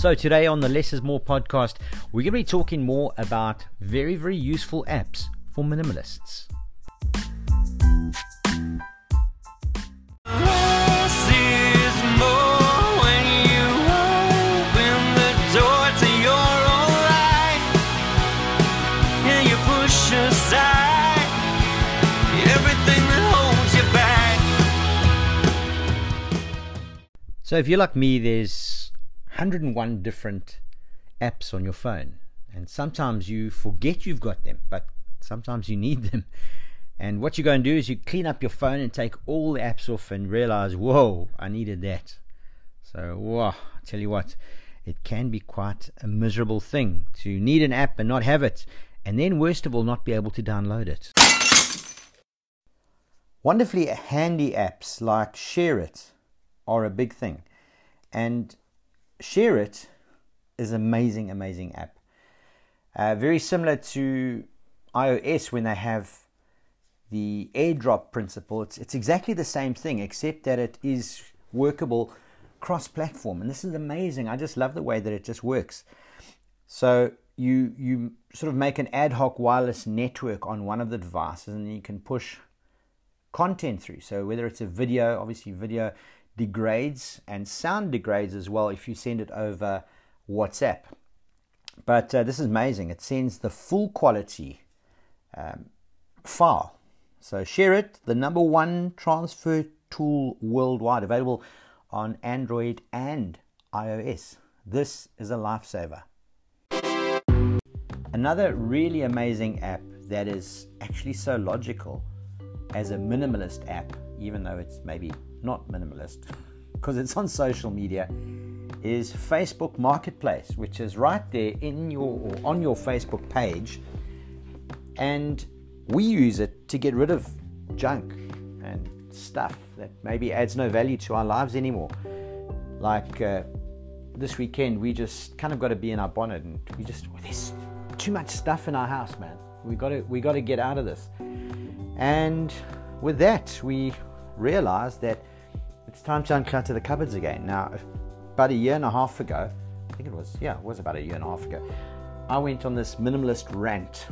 So, today on the Less is More podcast, we're going to be talking more about very, very useful apps for minimalists. Less is more when you open the door to your own life. And you push aside everything that holds you back. So, if you're like me, there's 101 different apps on your phone, and sometimes you forget you've got them, but sometimes you need them. And what you go and do is you clean up your phone and take all the apps off and realize, whoa, I needed that. So, whoa, I tell you what, it can be quite a miserable thing to need an app and not have it, and then, worst of all, not be able to download it. Wonderfully handy apps like ShareIt are a big thing. And ShareIt is an amazing, amazing app. Uh, very similar to iOS when they have the airdrop principle. It's, it's exactly the same thing, except that it is workable cross platform. And this is amazing. I just love the way that it just works. So you, you sort of make an ad hoc wireless network on one of the devices and you can push content through. So whether it's a video, obviously video degrades and sound degrades as well if you send it over WhatsApp. But uh, this is amazing. It sends the full quality um, file. So ShareIt. the number one transfer tool worldwide, available on Android and iOS. This is a lifesaver. Another really amazing app that is actually so logical as a minimalist app, even though it's maybe not minimalist, because it's on social media, is Facebook Marketplace, which is right there in your or on your Facebook page, and we use it to get rid of junk and stuff that maybe adds no value to our lives anymore. Like uh, this weekend, we just kind of got to be in our bonnet, and we just there's too much stuff in our house, man. We got to we got to get out of this. And with that, we realized that it's time to unclutter the cupboards again. Now, about a year and a half ago, I think it was, yeah, it was about a year and a half ago, I went on this minimalist rant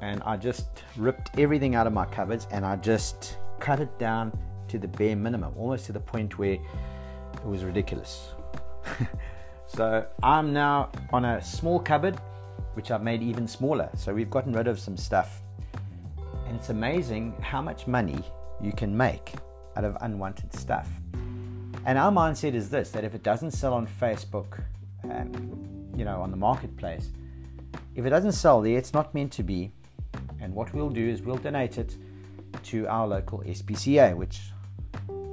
and I just ripped everything out of my cupboards and I just cut it down to the bare minimum, almost to the point where it was ridiculous. so I'm now on a small cupboard, which I've made even smaller. So we've gotten rid of some stuff. And it's amazing how much money you can make out of unwanted stuff. And our mindset is this that if it doesn't sell on Facebook, um, you know, on the marketplace, if it doesn't sell there, it's not meant to be. And what we'll do is we'll donate it to our local SPCA, which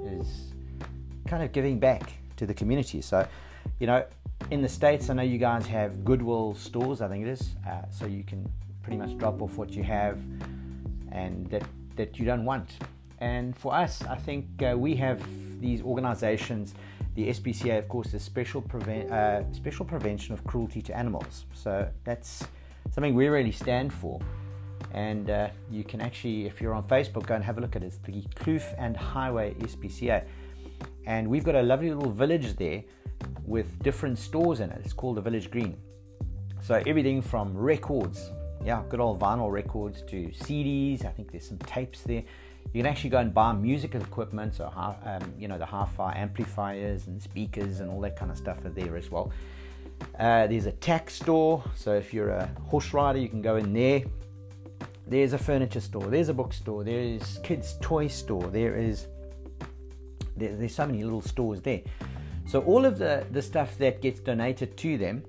is kind of giving back to the community. So, you know, in the States, I know you guys have Goodwill stores, I think it is. Uh, so you can pretty much drop off what you have and that, that you don't want. And for us, I think uh, we have these organizations. The SPCA, of course, is special, uh, special prevention of cruelty to animals. So that's something we really stand for. And uh, you can actually, if you're on Facebook, go and have a look at it. It's the Kloof and Highway SPCA. And we've got a lovely little village there with different stores in it. It's called the Village Green. So everything from records, yeah, good old vinyl records to CDs. I think there's some tapes there. You can actually go and buy musical equipment, so um, you know the hi-fi amplifiers and speakers and all that kind of stuff are there as well. Uh, there's a tack store, so if you're a horse rider, you can go in there. There's a furniture store. There's a bookstore. There's kids' toy store. There is there, there's so many little stores there. So all of the the stuff that gets donated to them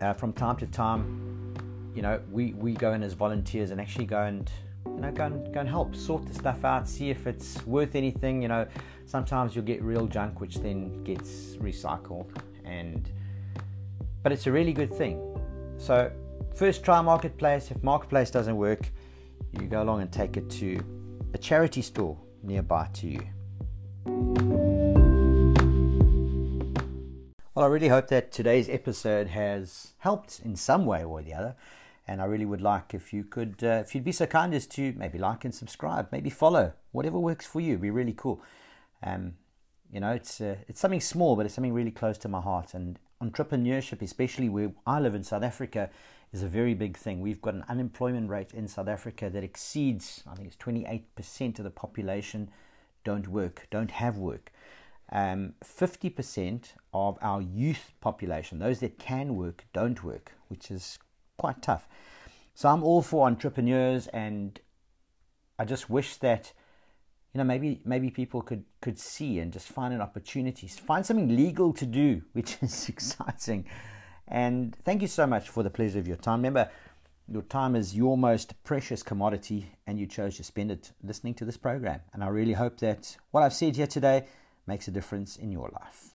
uh, from time to time, you know, we we go in as volunteers and actually go and you know, go and, go and help sort the stuff out, see if it's worth anything. You know, sometimes you'll get real junk, which then gets recycled, and but it's a really good thing. So, first try Marketplace. If Marketplace doesn't work, you go along and take it to a charity store nearby to you. Well, I really hope that today's episode has helped in some way or the other. And I really would like if you could, uh, if you'd be so kind as to maybe like and subscribe, maybe follow, whatever works for you. It'd be really cool. Um, you know, it's uh, it's something small, but it's something really close to my heart, and entrepreneurship, especially where I live in South Africa, is a very big thing. We've got an unemployment rate in South Africa that exceeds, I think it's 28% of the population don't work, don't have work. Um, 50% of our youth population, those that can work, don't work, which is quite tough. So I'm all for entrepreneurs, and I just wish that you know maybe maybe people could could see and just find an opportunity, find something legal to do, which is exciting. And thank you so much for the pleasure of your time. Remember, your time is your most precious commodity, and you chose to spend it listening to this program. And I really hope that what I've said here today makes a difference in your life.